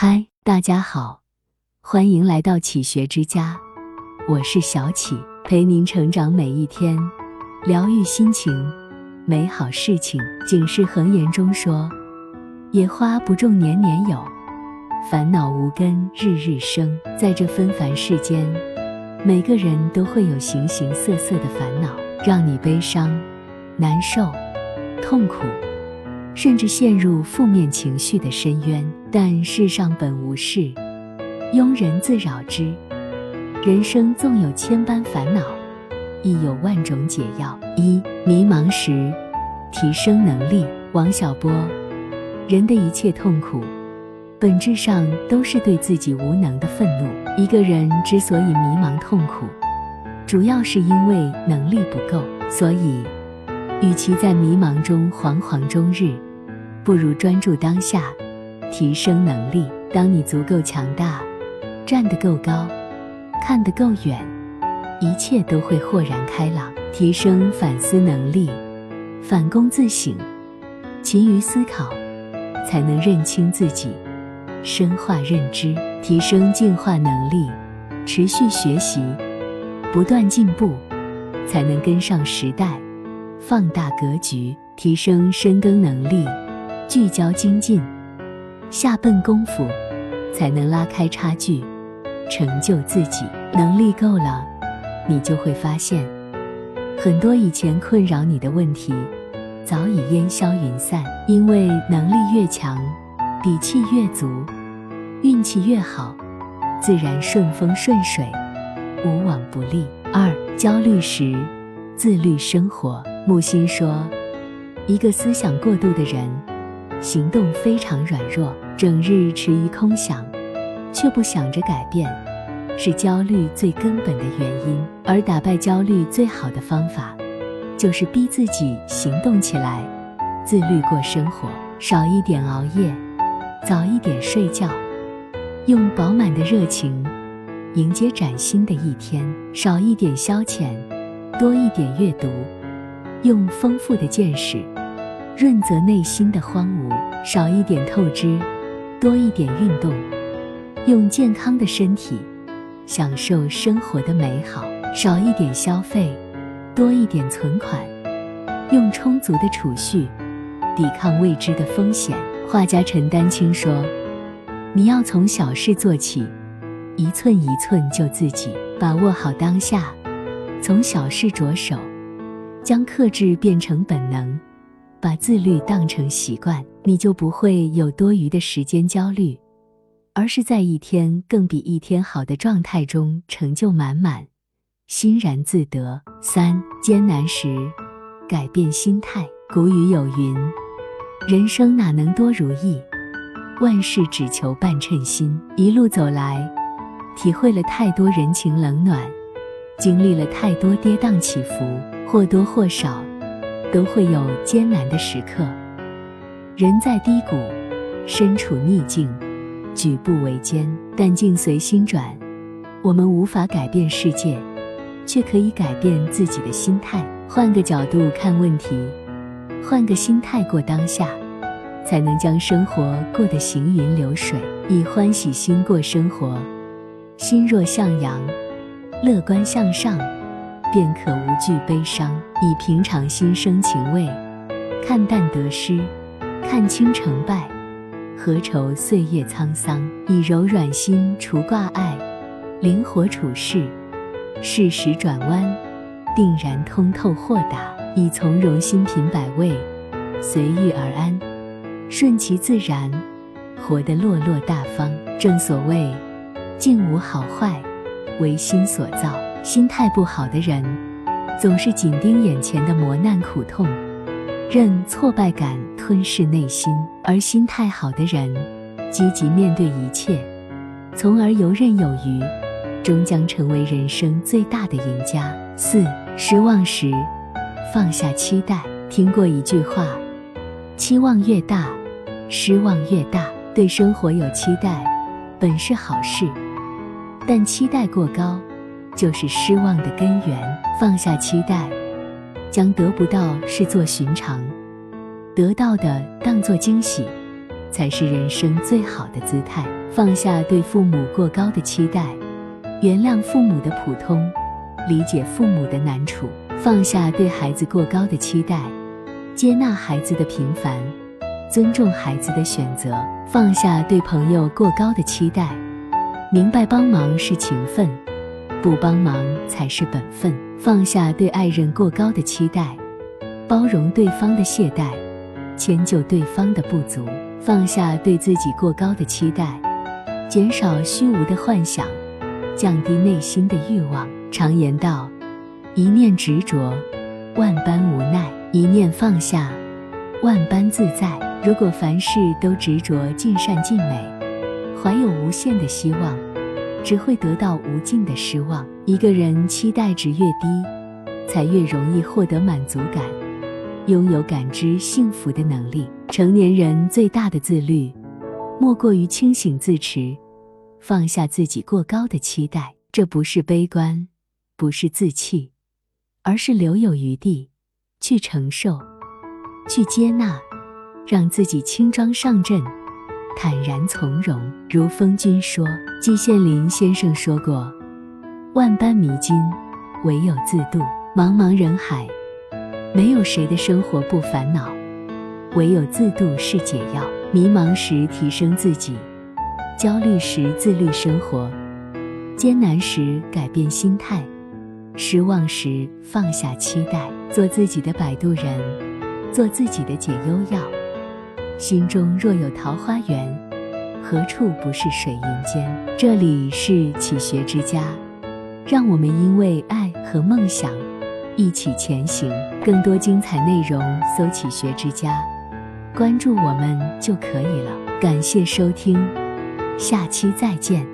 嗨，大家好，欢迎来到启学之家，我是小启，陪您成长每一天，疗愈心情，美好事情。警世恒言中说：“野花不种年年有，烦恼无根日日生。”在这纷繁世间，每个人都会有形形色色的烦恼，让你悲伤、难受、痛苦。甚至陷入负面情绪的深渊，但世上本无事，庸人自扰之。人生纵有千般烦恼，亦有万种解药。一迷茫时，提升能力。王小波，人的一切痛苦，本质上都是对自己无能的愤怒。一个人之所以迷茫痛苦，主要是因为能力不够。所以，与其在迷茫中惶惶终日，不如专注当下，提升能力。当你足够强大，站得够高，看得够远，一切都会豁然开朗。提升反思能力，反躬自省，勤于思考，才能认清自己，深化认知。提升进化能力，持续学习，不断进步，才能跟上时代，放大格局。提升深耕能力。聚焦精进，下笨功夫，才能拉开差距，成就自己。能力够了，你就会发现，很多以前困扰你的问题，早已烟消云散。因为能力越强，底气越足，运气越好，自然顺风顺水，无往不利。二、焦虑时，自律生活。木心说，一个思想过度的人。行动非常软弱，整日迟于空想，却不想着改变，是焦虑最根本的原因。而打败焦虑最好的方法，就是逼自己行动起来，自律过生活，少一点熬夜，早一点睡觉，用饱满的热情迎接崭新的一天；少一点消遣，多一点阅读，用丰富的见识。润泽内心的荒芜，少一点透支，多一点运动，用健康的身体享受生活的美好；少一点消费，多一点存款，用充足的储蓄抵抗未知的风险。画家陈丹青说：“你要从小事做起，一寸一寸救自己，把握好当下，从小事着手，将克制变成本能。”把自律当成习惯，你就不会有多余的时间焦虑，而是在一天更比一天好的状态中成就满满，欣然自得。三艰难时，改变心态。古语有云：“人生哪能多如意，万事只求半称心。”一路走来，体会了太多人情冷暖，经历了太多跌宕起伏，或多或少。都会有艰难的时刻，人在低谷，身处逆境，举步维艰，但境随心转。我们无法改变世界，却可以改变自己的心态。换个角度看问题，换个心态过当下，才能将生活过得行云流水。以欢喜心过生活，心若向阳，乐观向上。便可无惧悲伤，以平常心生情味，看淡得失，看清成败，何愁岁月沧桑？以柔软心除挂碍，灵活处事，适时转弯，定然通透豁达。以从容心品百味，随遇而安，顺其自然，活得落落大方。正所谓，境无好坏，唯心所造。心态不好的人，总是紧盯眼前的磨难苦痛，任挫败感吞噬内心；而心态好的人，积极面对一切，从而游刃有余，终将成为人生最大的赢家。四失望时，放下期待。听过一句话：期望越大，失望越大。对生活有期待，本是好事，但期待过高。就是失望的根源。放下期待，将得不到视作寻常，得到的当作惊喜，才是人生最好的姿态。放下对父母过高的期待，原谅父母的普通，理解父母的难处；放下对孩子过高的期待，接纳孩子的平凡，尊重孩子的选择；放下对朋友过高的期待，明白帮忙是情分，不帮忙才是本分；放下对爱人过高的期待，包容对方的懈怠，迁就对方的不足；放下对自己过高的期待。减少虚无的幻想，降低内心的欲望。常言道：“一念执着，万般无奈；一念放下，万般自在。”如果凡事都执着尽善尽美，怀有无限的希望，只会得到无尽的失望。一个人期待值越低，才越容易获得满足感，拥有感知幸福的能力。成年人最大的自律。莫过于清醒自持，放下自己过高的期待。这不是悲观，不是自弃，而是留有余地，去承受，去接纳，让自己轻装上阵，坦然从容。如风君说，季羡林先生说过：“万般迷津，唯有自渡。茫茫人海，没有谁的生活不烦恼，唯有自渡是解药。”迷茫时提升自己，焦虑时自律生活，艰难时改变心态，失望时放下期待，做自己的摆渡人，做自己的解忧药。心中若有桃花源，何处不是水云间？这里是启学之家，让我们因为爱和梦想一起前行。更多精彩内容，搜“启学之家”。关注我们就可以了。感谢收听，下期再见。